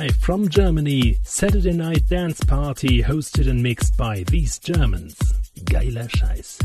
live from Germany, Saturday Night Dance Party hosted and mixed by these Germans. Geiler Scheiß.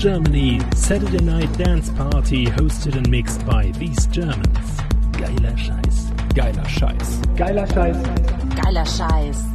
Germany, Saturday Night Dance Party hosted and mixed by these Germans. Geiler Scheiß. Geiler Scheiß. Geiler Scheiß. Geiler Scheiß.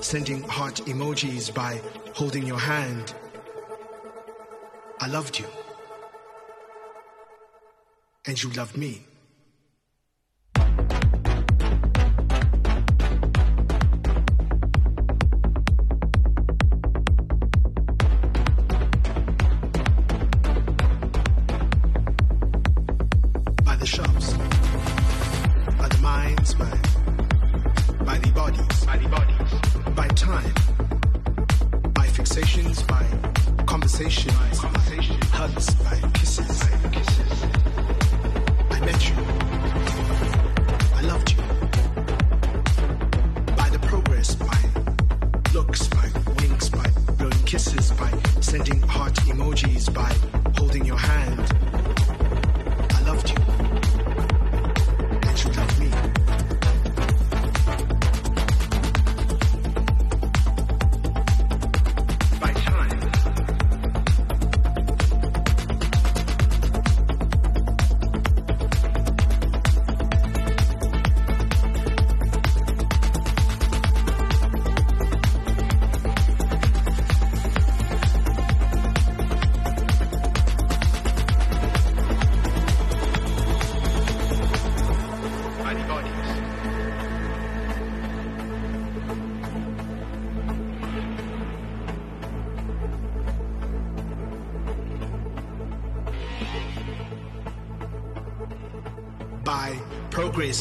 sending heart emojis, by holding your hand. I loved you. And you loved me.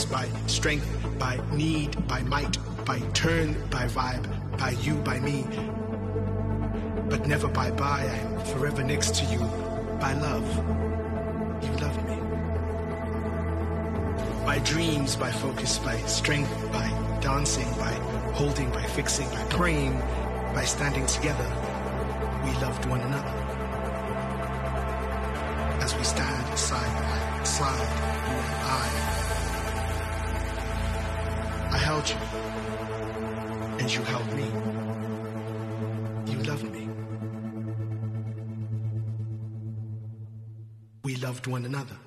by strength, by need, by might, by turn, by vibe, by you, by me. But never by by, I am forever next to you, by love. You love me. By dreams, by focus, by strength, by dancing, by holding, by fixing, by praying, by standing together, we loved one another. one another.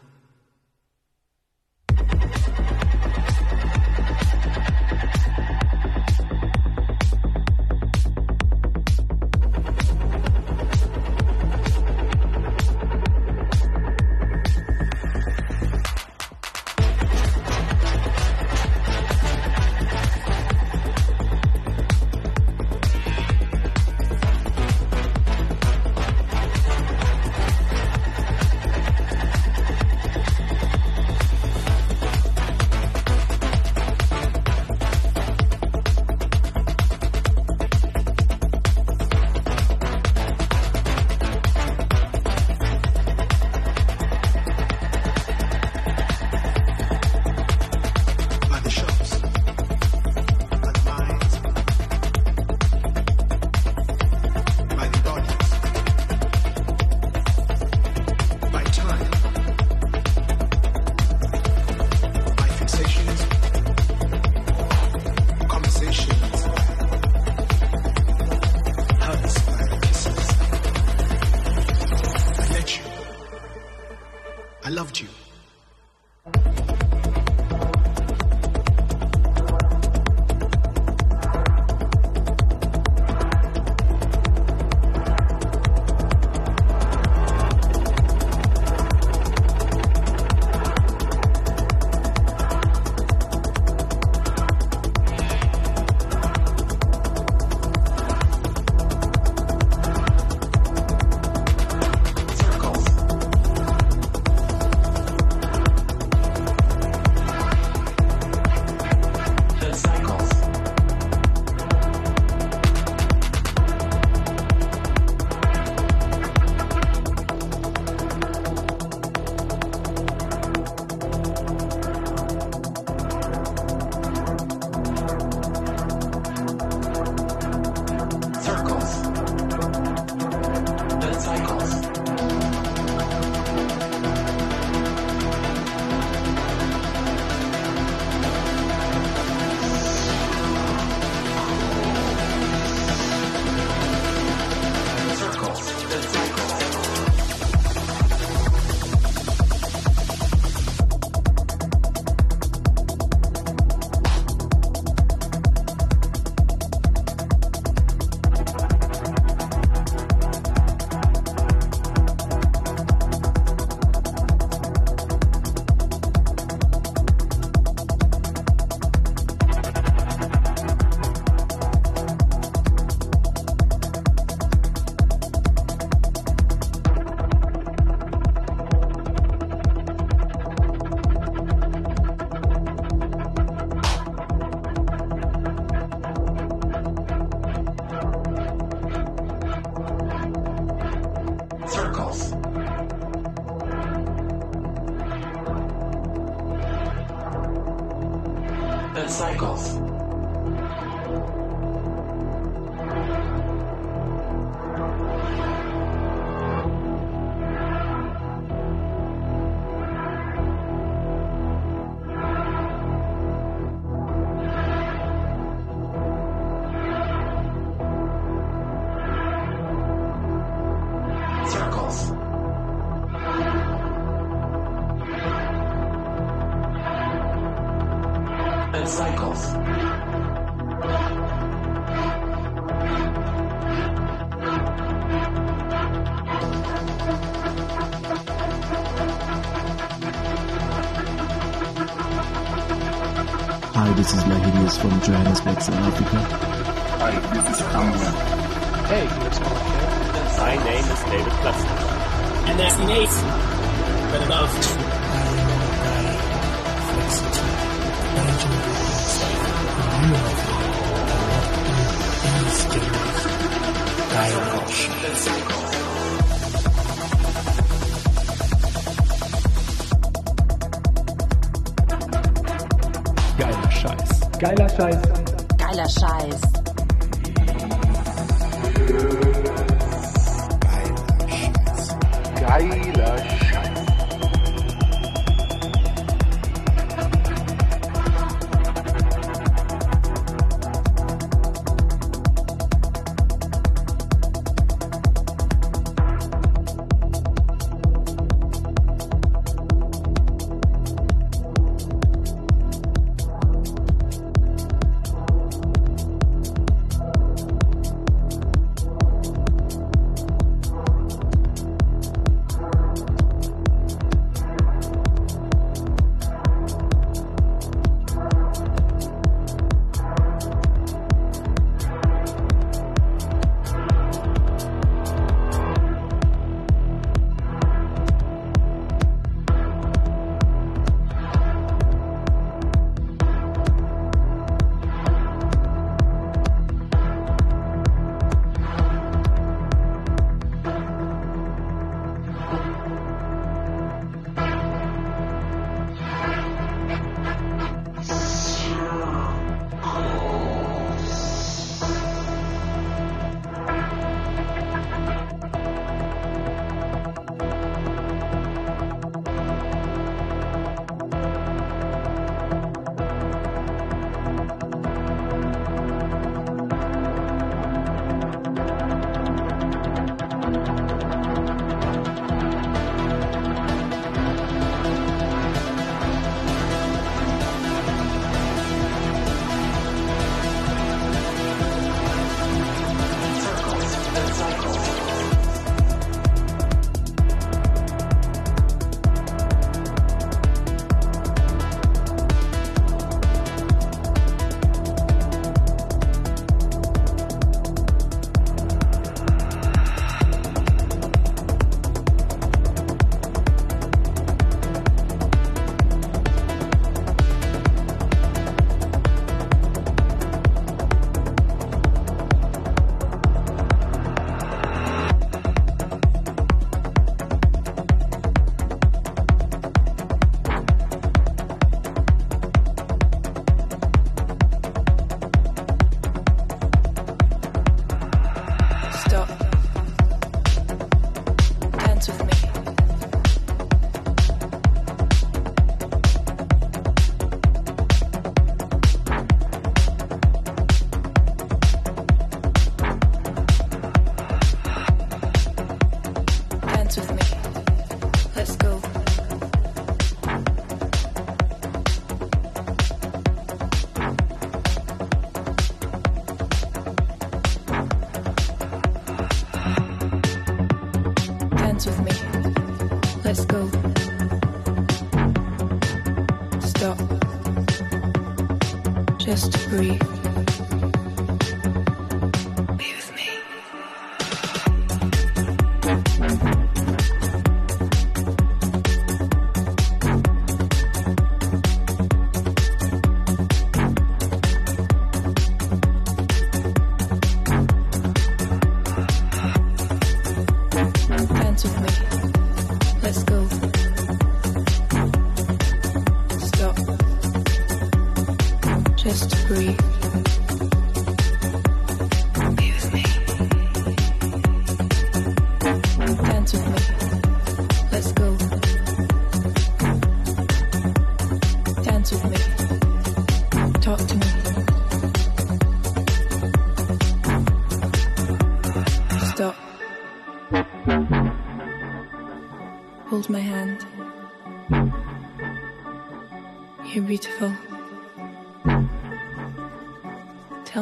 1998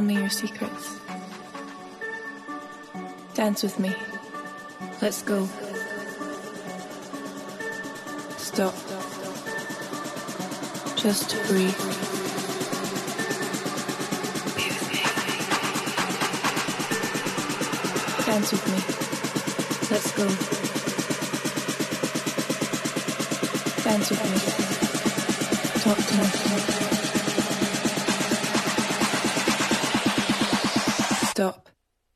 me your secrets. Dance with me. Let's go. Stop. Just breathe. Dance with me. Let's go.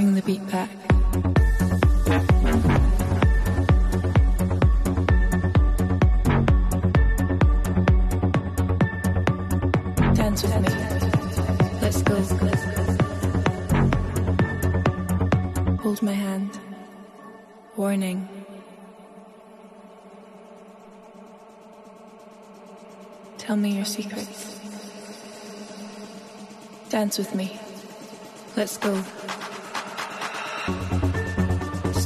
Bring the beat back. Dance with me. Let's go. Hold my hand. Warning. Tell me your secrets. Dance with me. Let's go.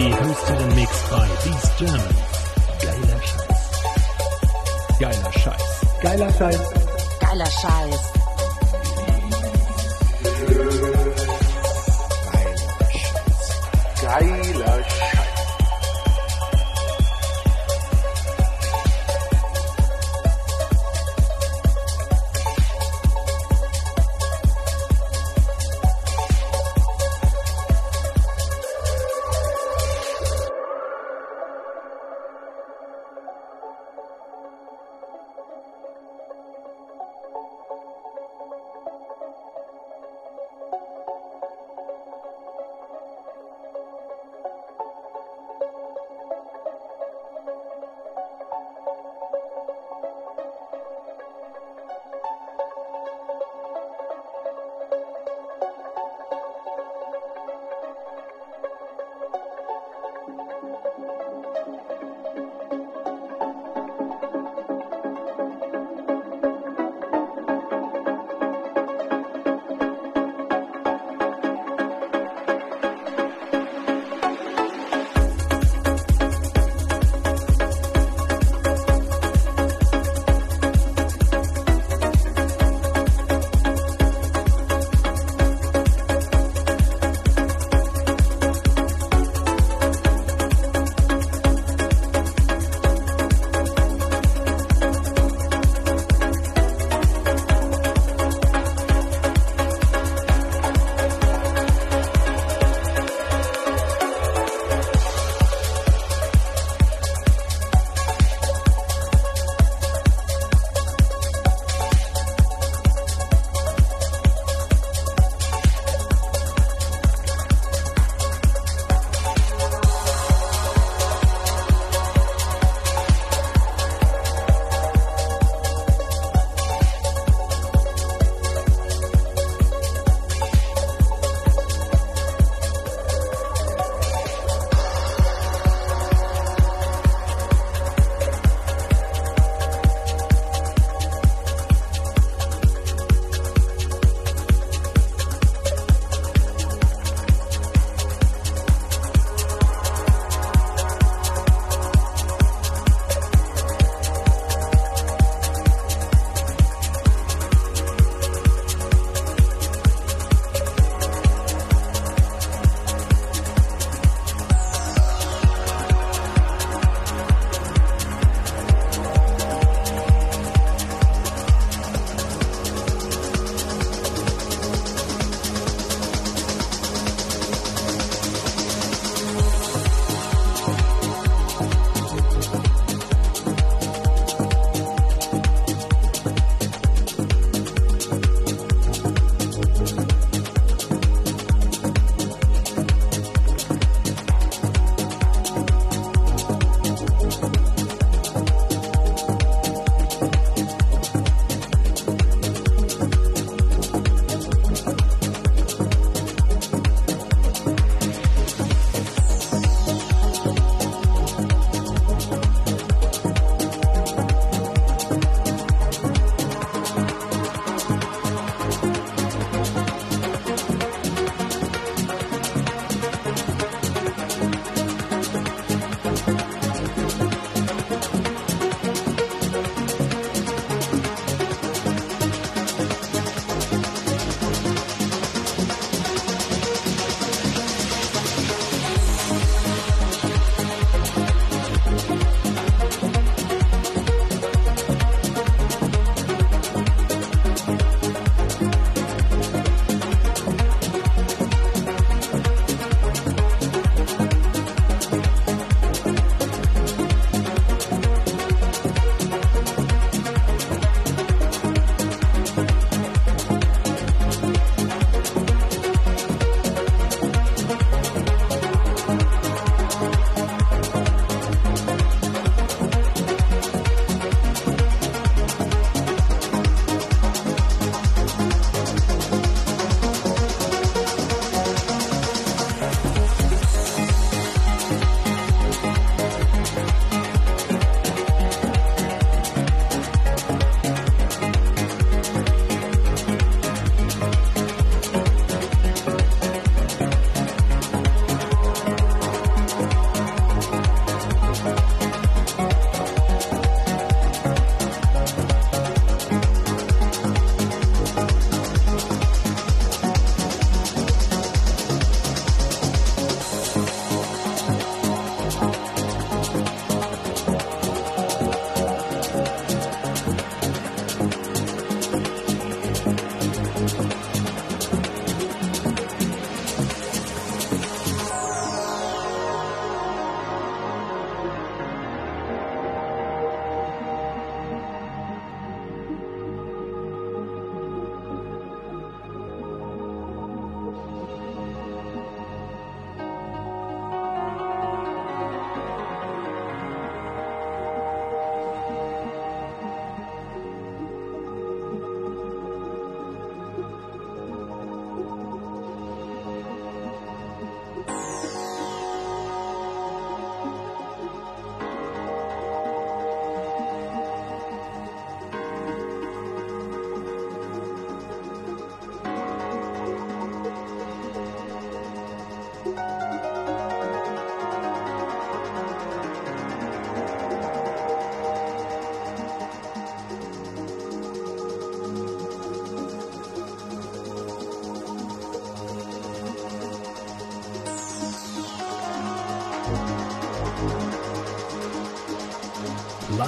Dance Party hosted and mixed by these Germans. Geiler Scheiß. Geiler Scheiß. Geiler Scheiß. Geiler Scheiß.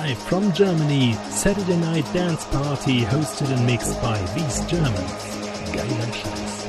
Live from Germany, Saturday Night Dance Party hosted and mixed by these Germans. Geiler Scheiß.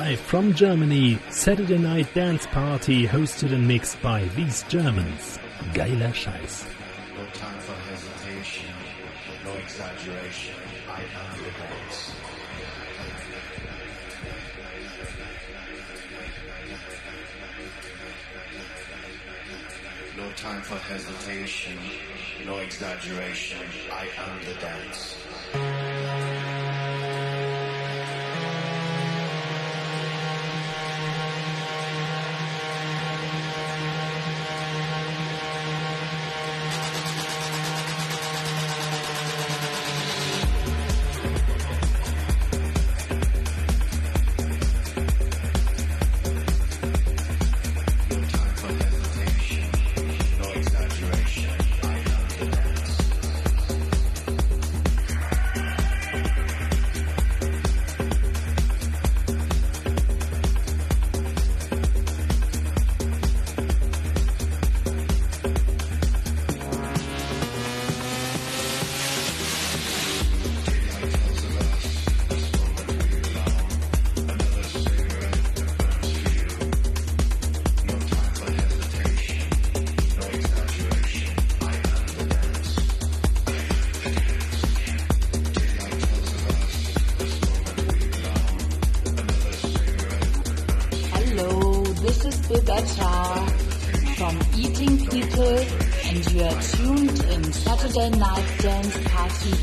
Live from Germany, Saturday Night Dance Party hosted and mixed by these Germans. Geiler Scheiß. No time for hesitation, no exaggeration. I am the dance. No time for hesitation, no exaggeration. I am the dance. Saturday Night Dance Party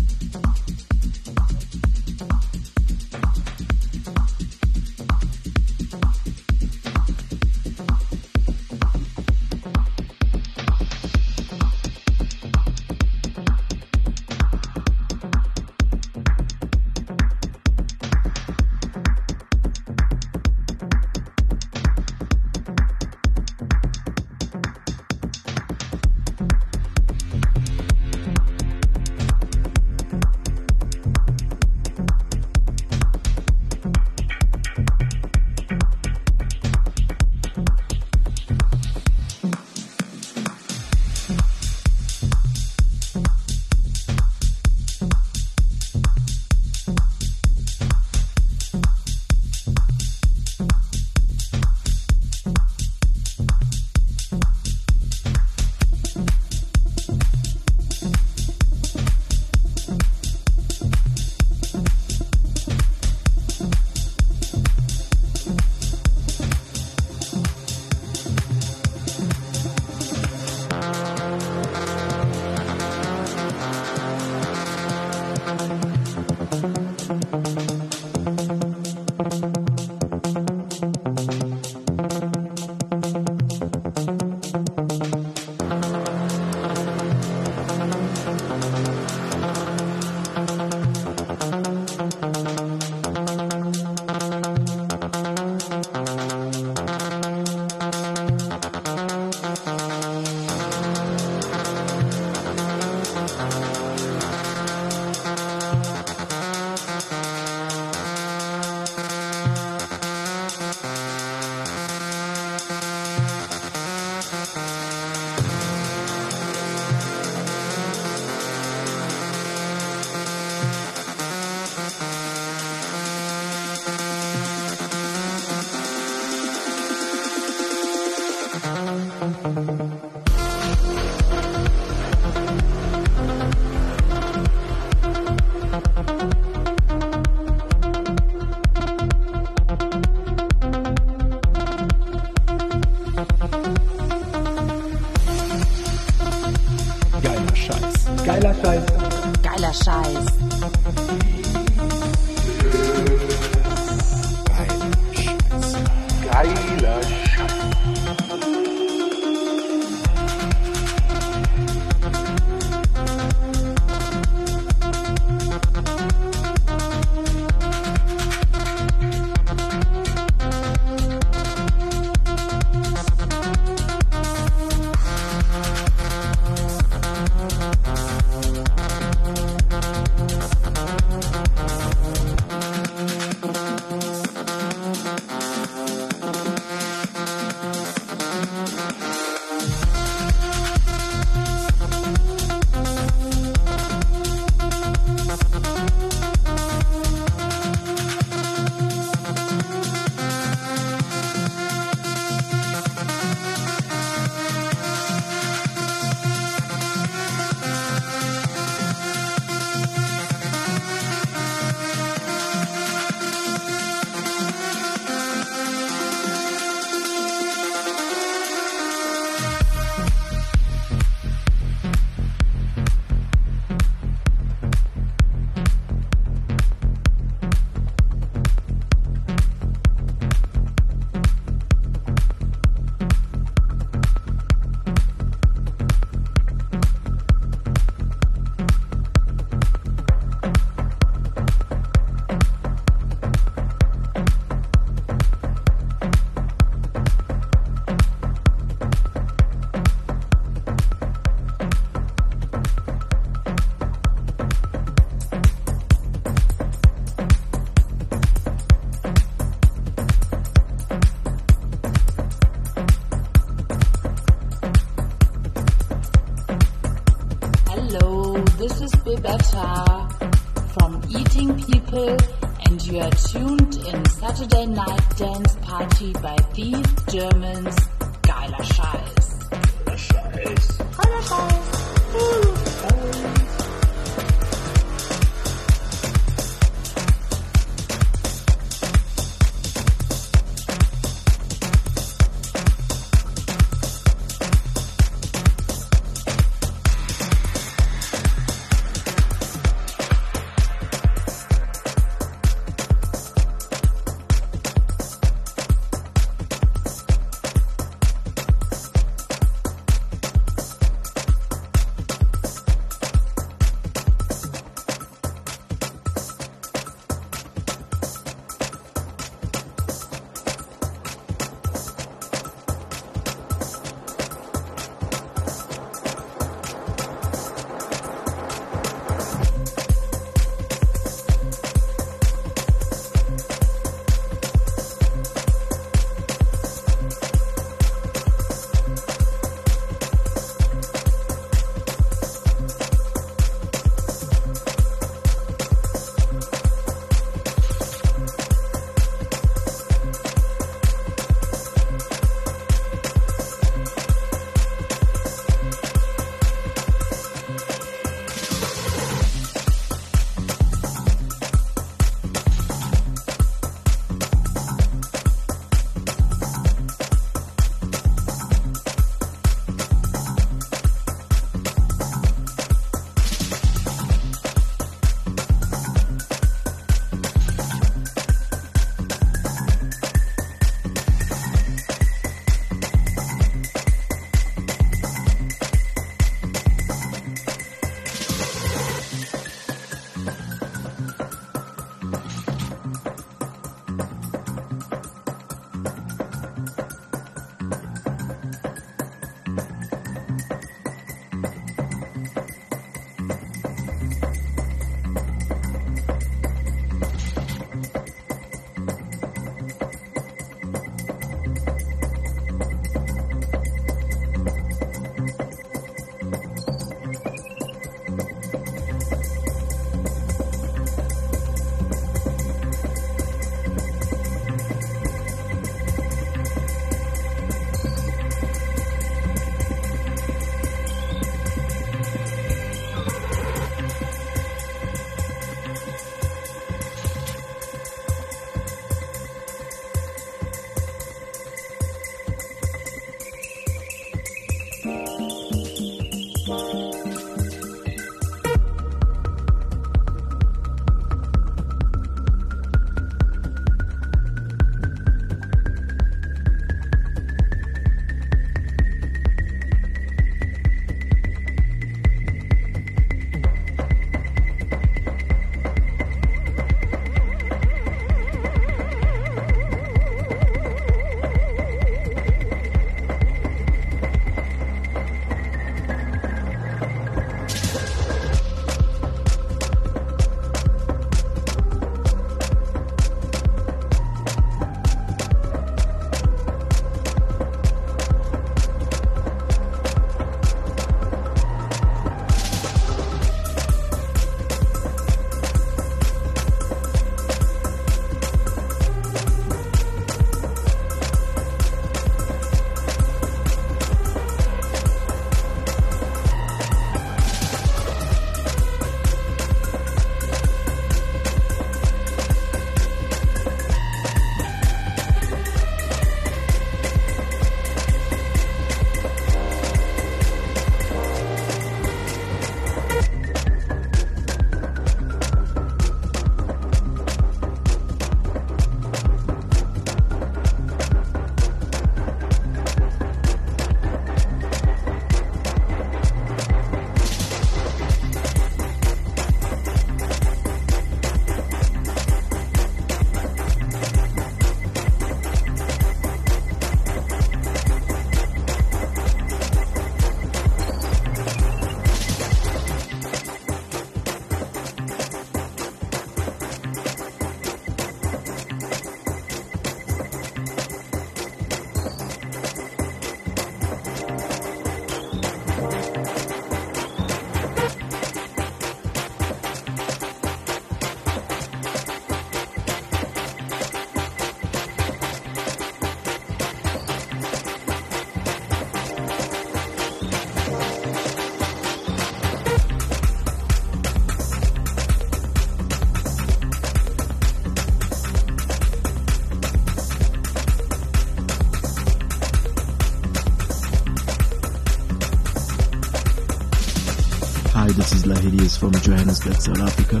from Johannesburg, South Africa.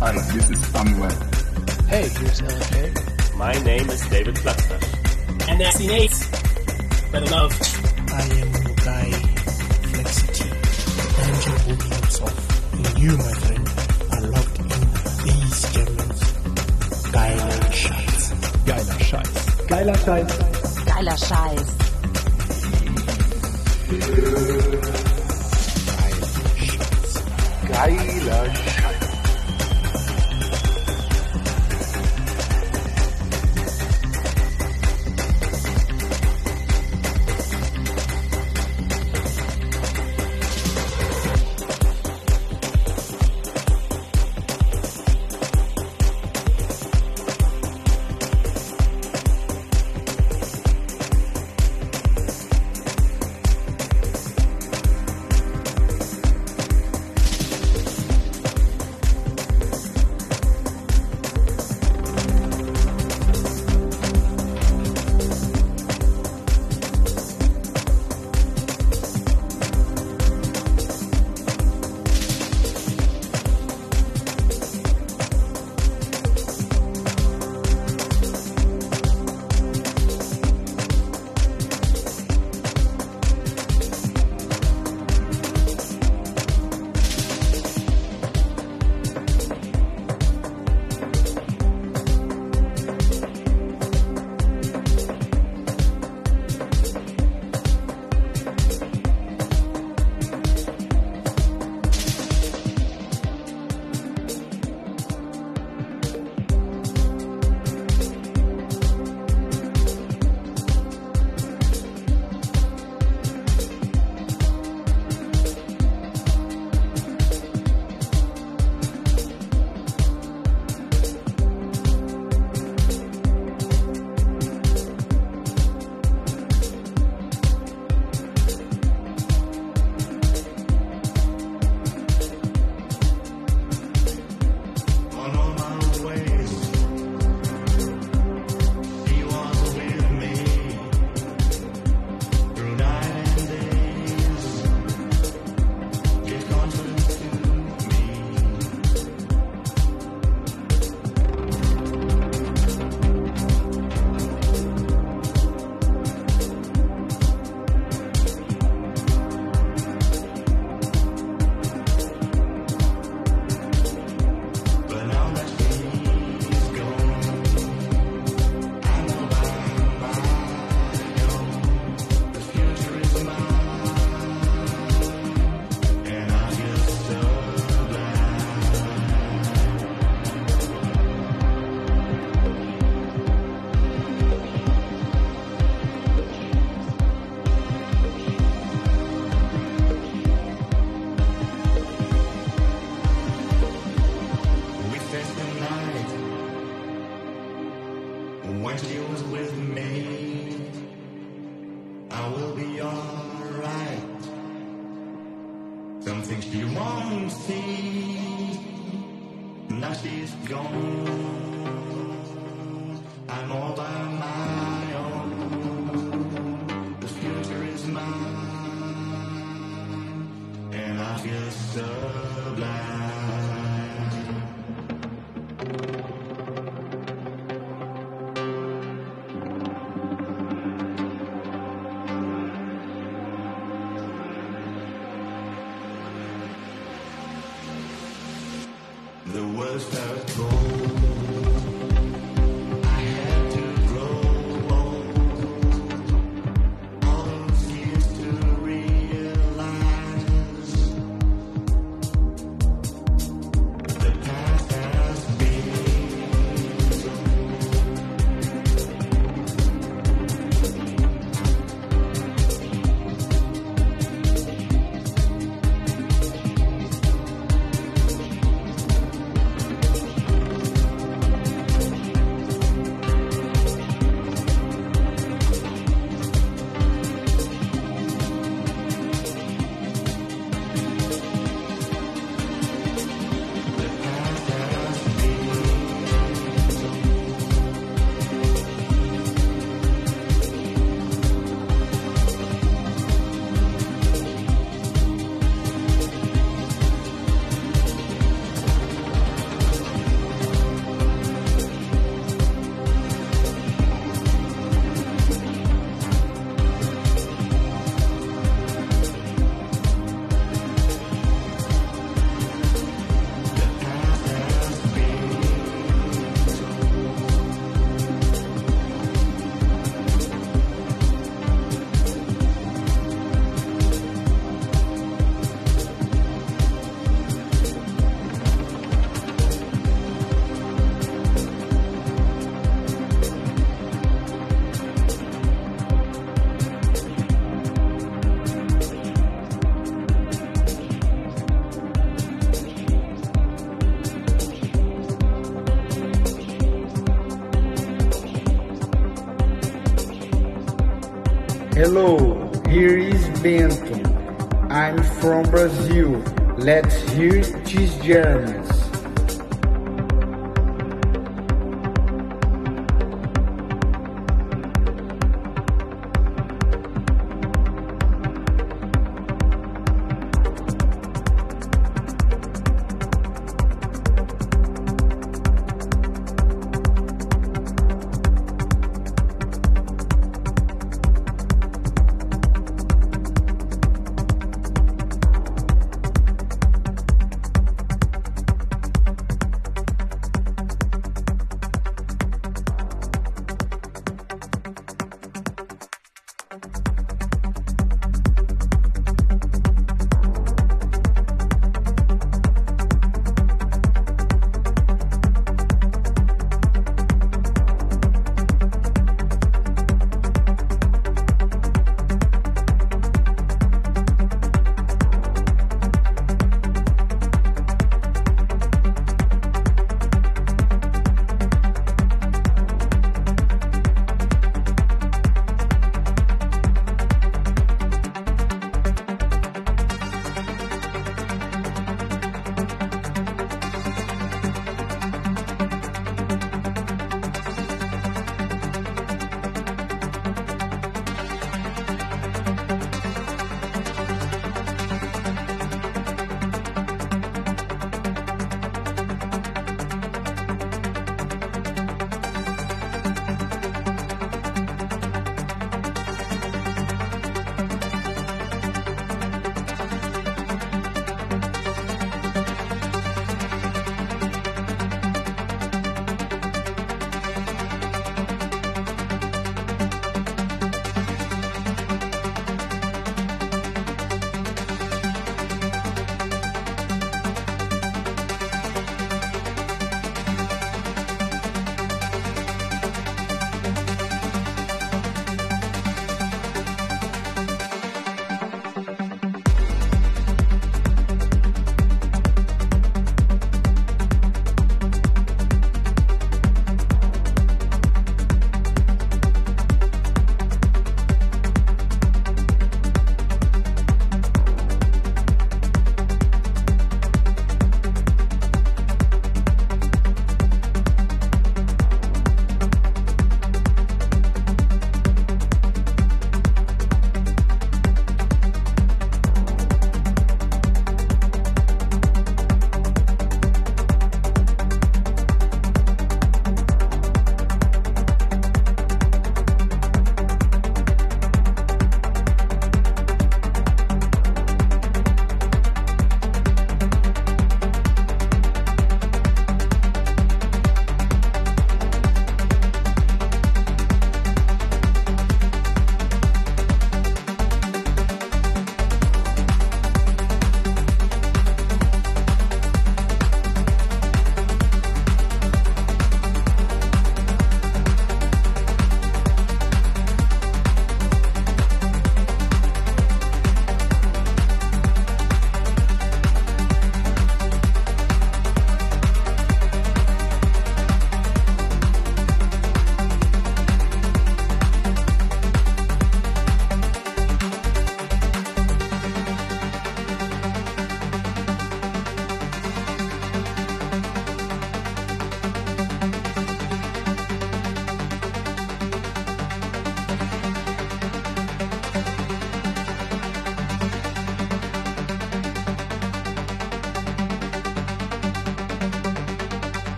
Hi, this is Samuel. Hey, here's LK. My name is David Platzner. And that's the Nate. Better love. I am Guy Flexity. Angel Williams of and you, my friend, are locked in these Germans. Geiler Scheiß. Geiler Scheiß. Geiler Scheiß. Bento. I'm from Brazil. Let's hear these Germans.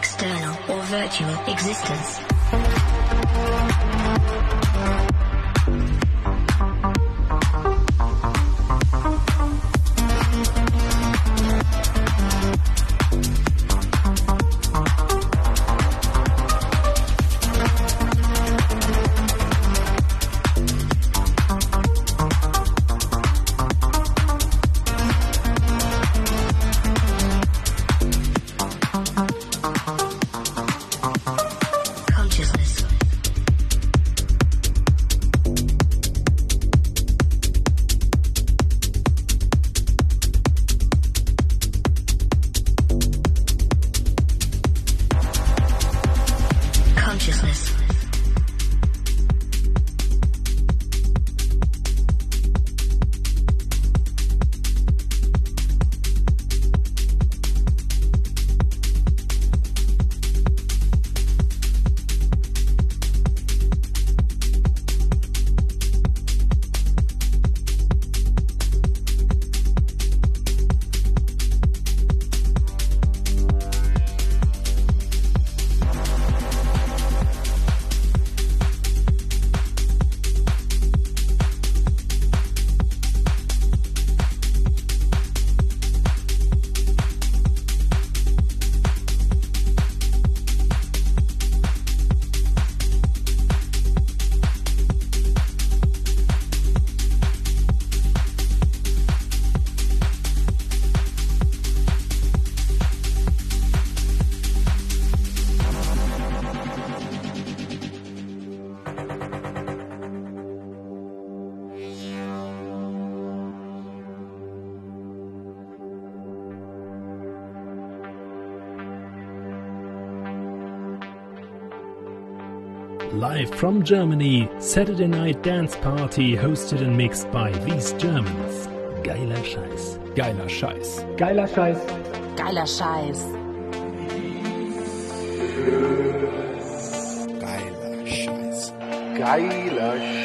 External, or virtual existence. Live from Germany, Saturday Night Dance Party hosted and mixed by these Germans. Geiler Scheiß. Geiler Scheiß. Geiler Scheiß. Geiler Scheiß. Geiler Scheiß. Geiler Scheiß.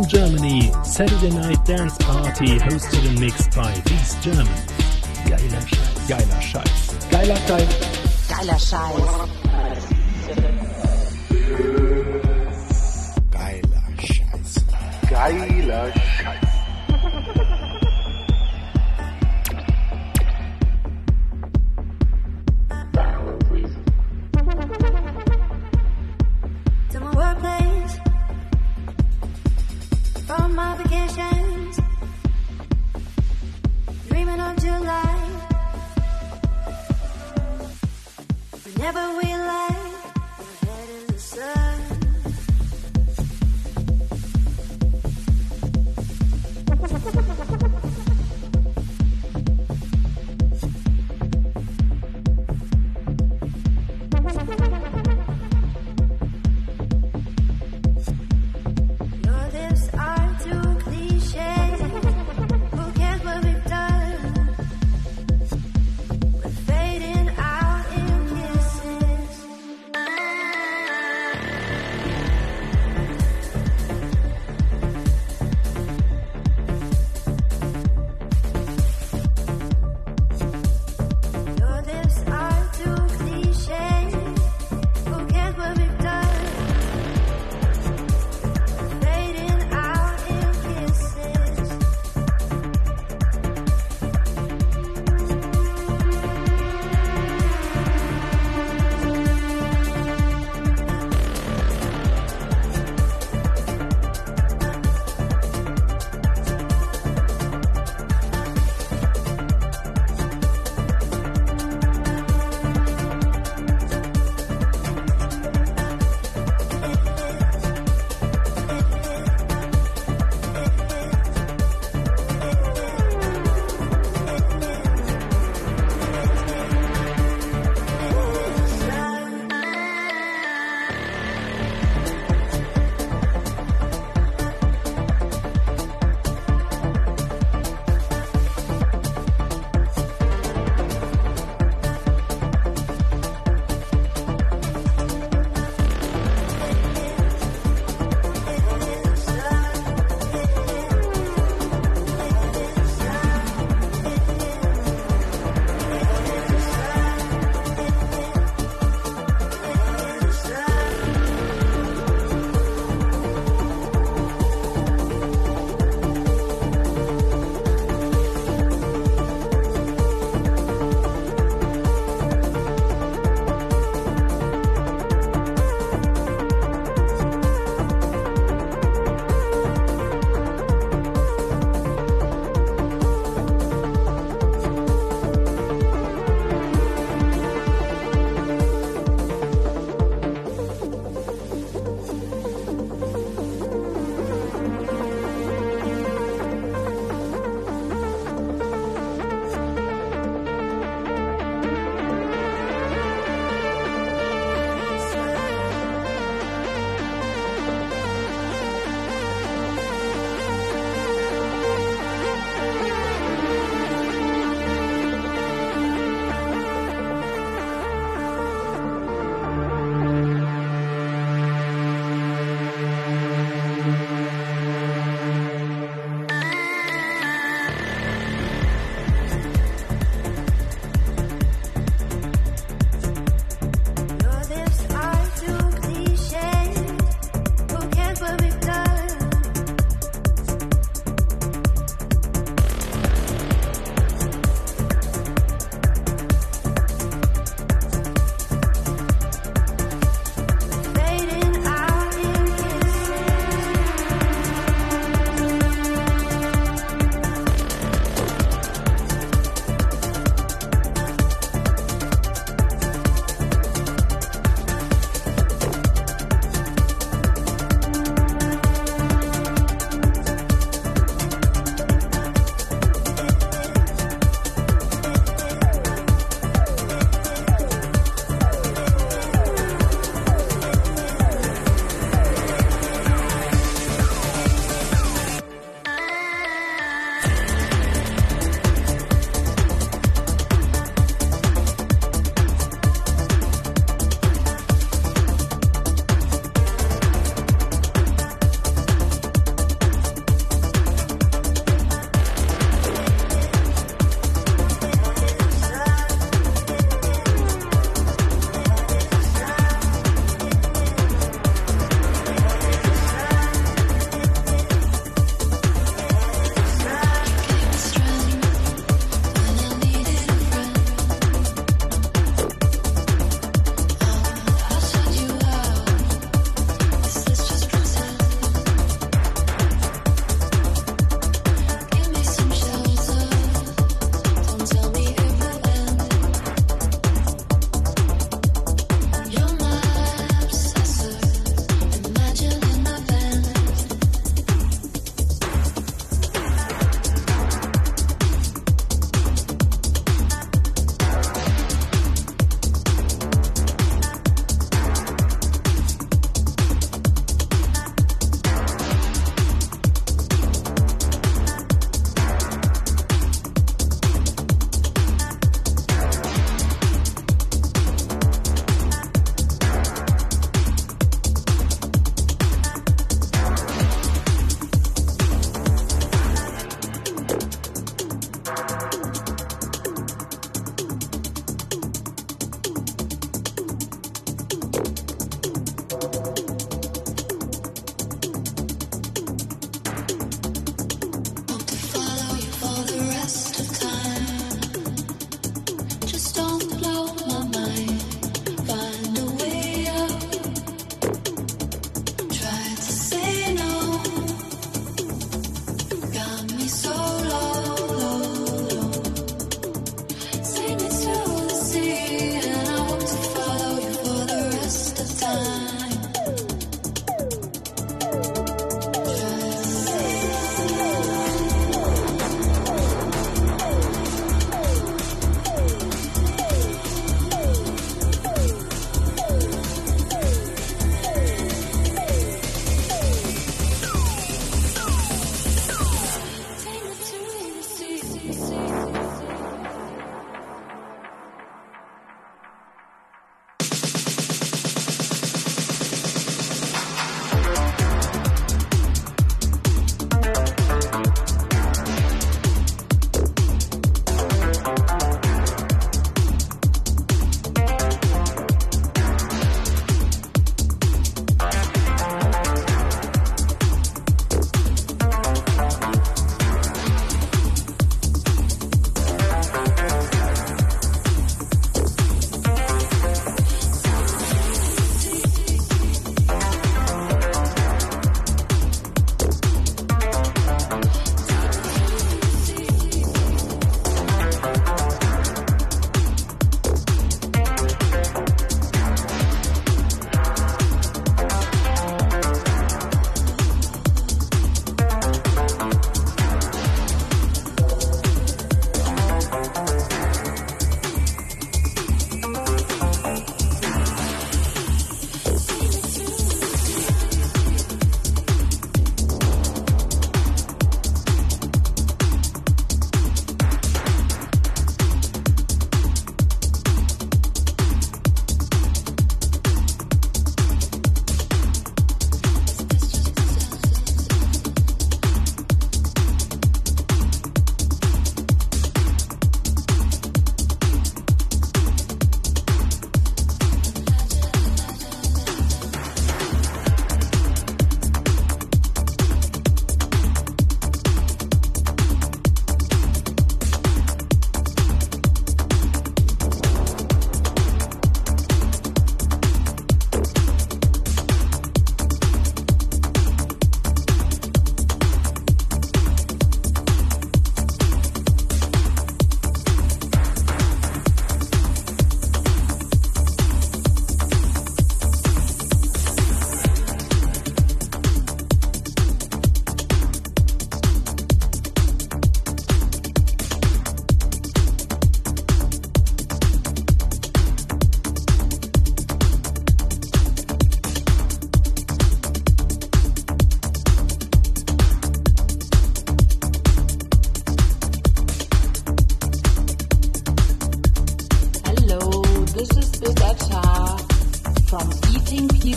From Germany, Saturday Night Dance Party hosted and mixed by these Germans. Geiler Scheiß. Geiler Scheiß. Geiler Scheiß. Geiler Scheiß. Geiler Scheiß. Geiler Scheiß.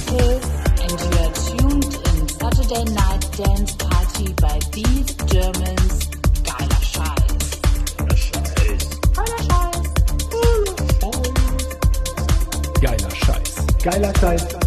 People, and you are tuned in Saturday Night Dance Party by these Germans. Geiler Scheiß. Geiler Scheiß. Geiler Scheiß. Geiler Scheiß. Geiler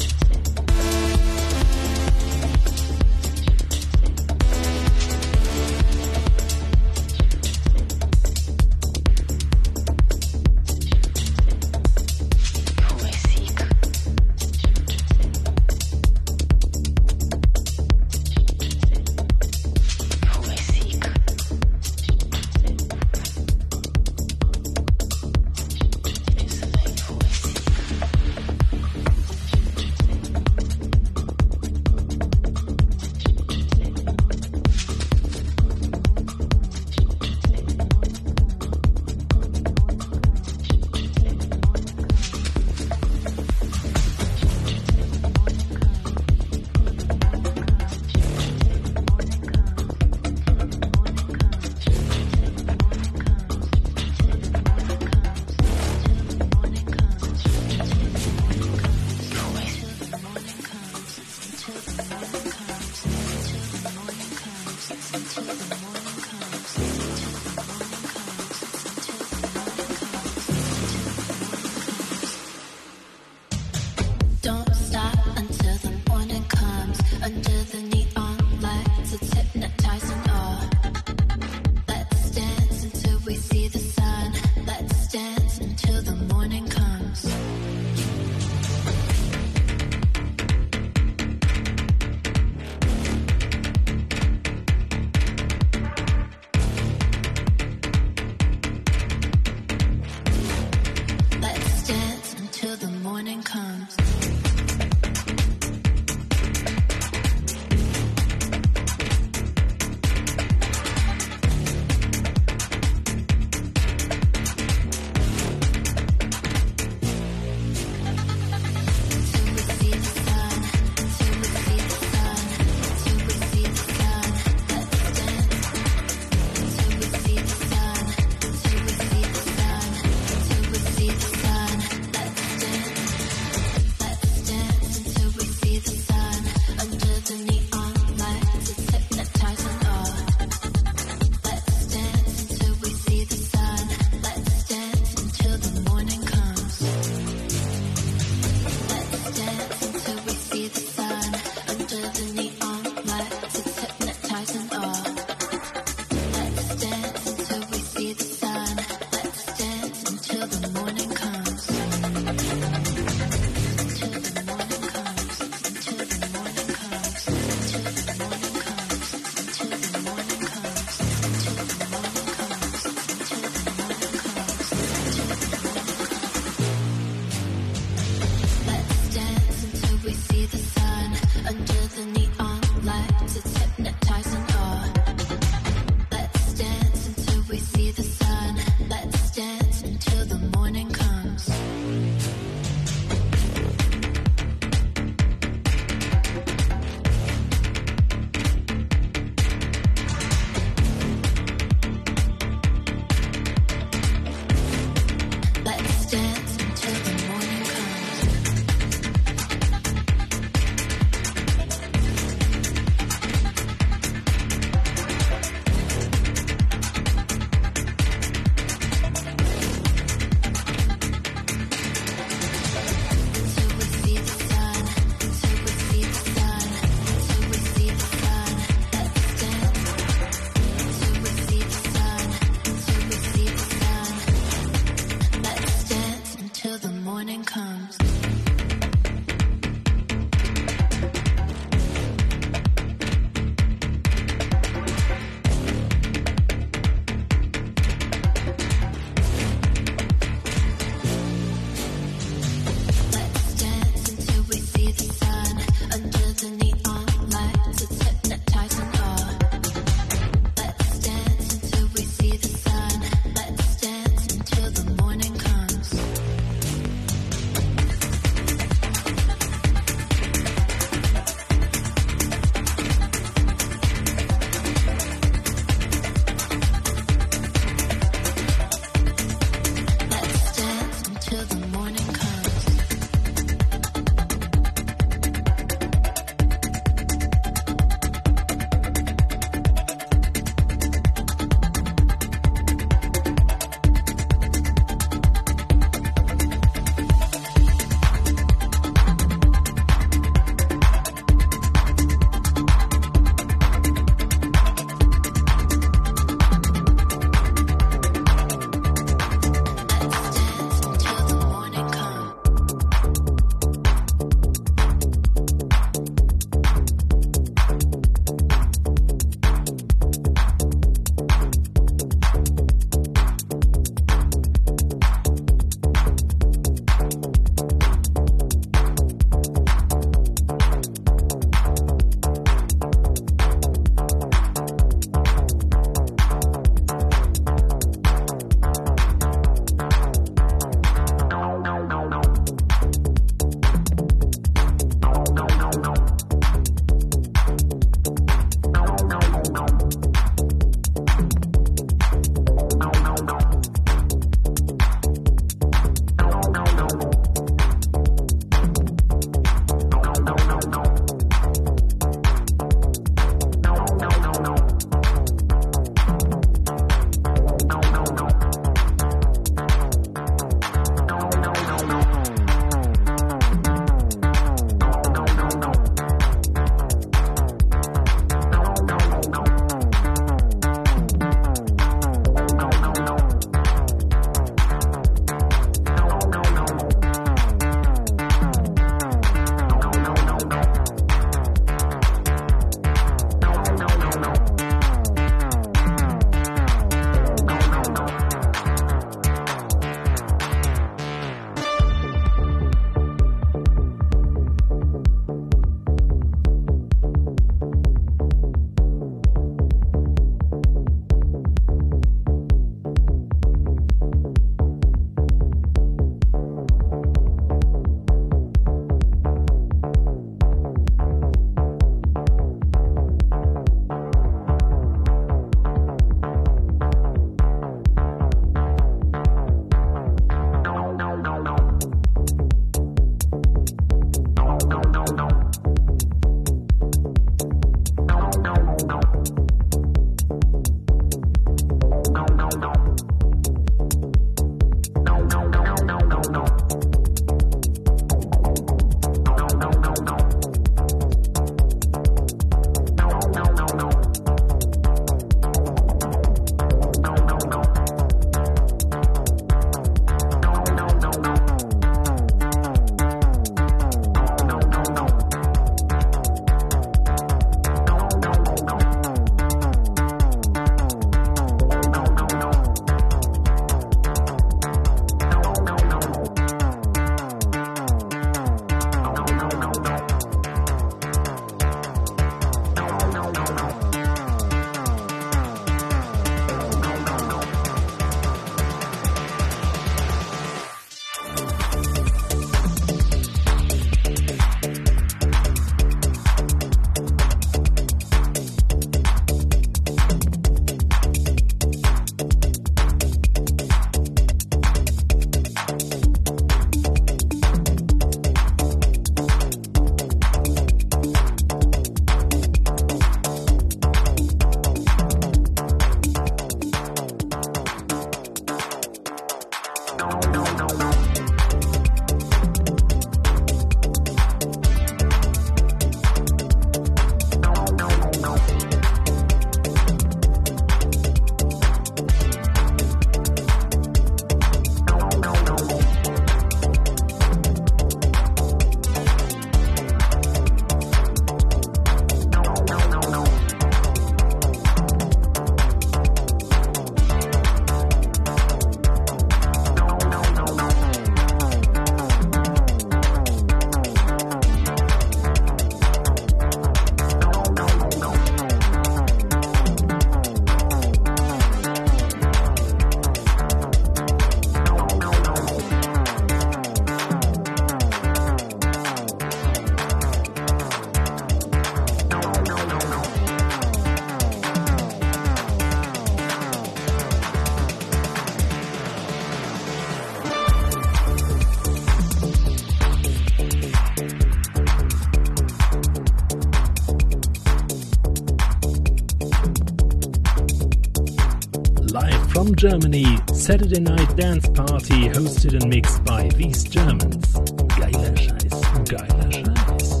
Germany, Saturday Night Dance Party hosted and mixed by Theez Germans. Geiler Scheiß, geiler Scheiß.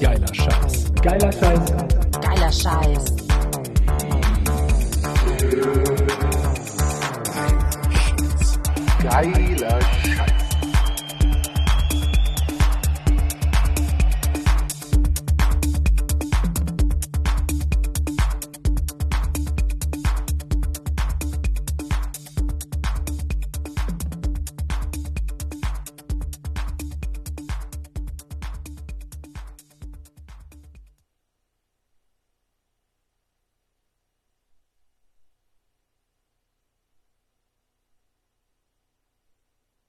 Geiler Scheiß. Geiler Scheiß.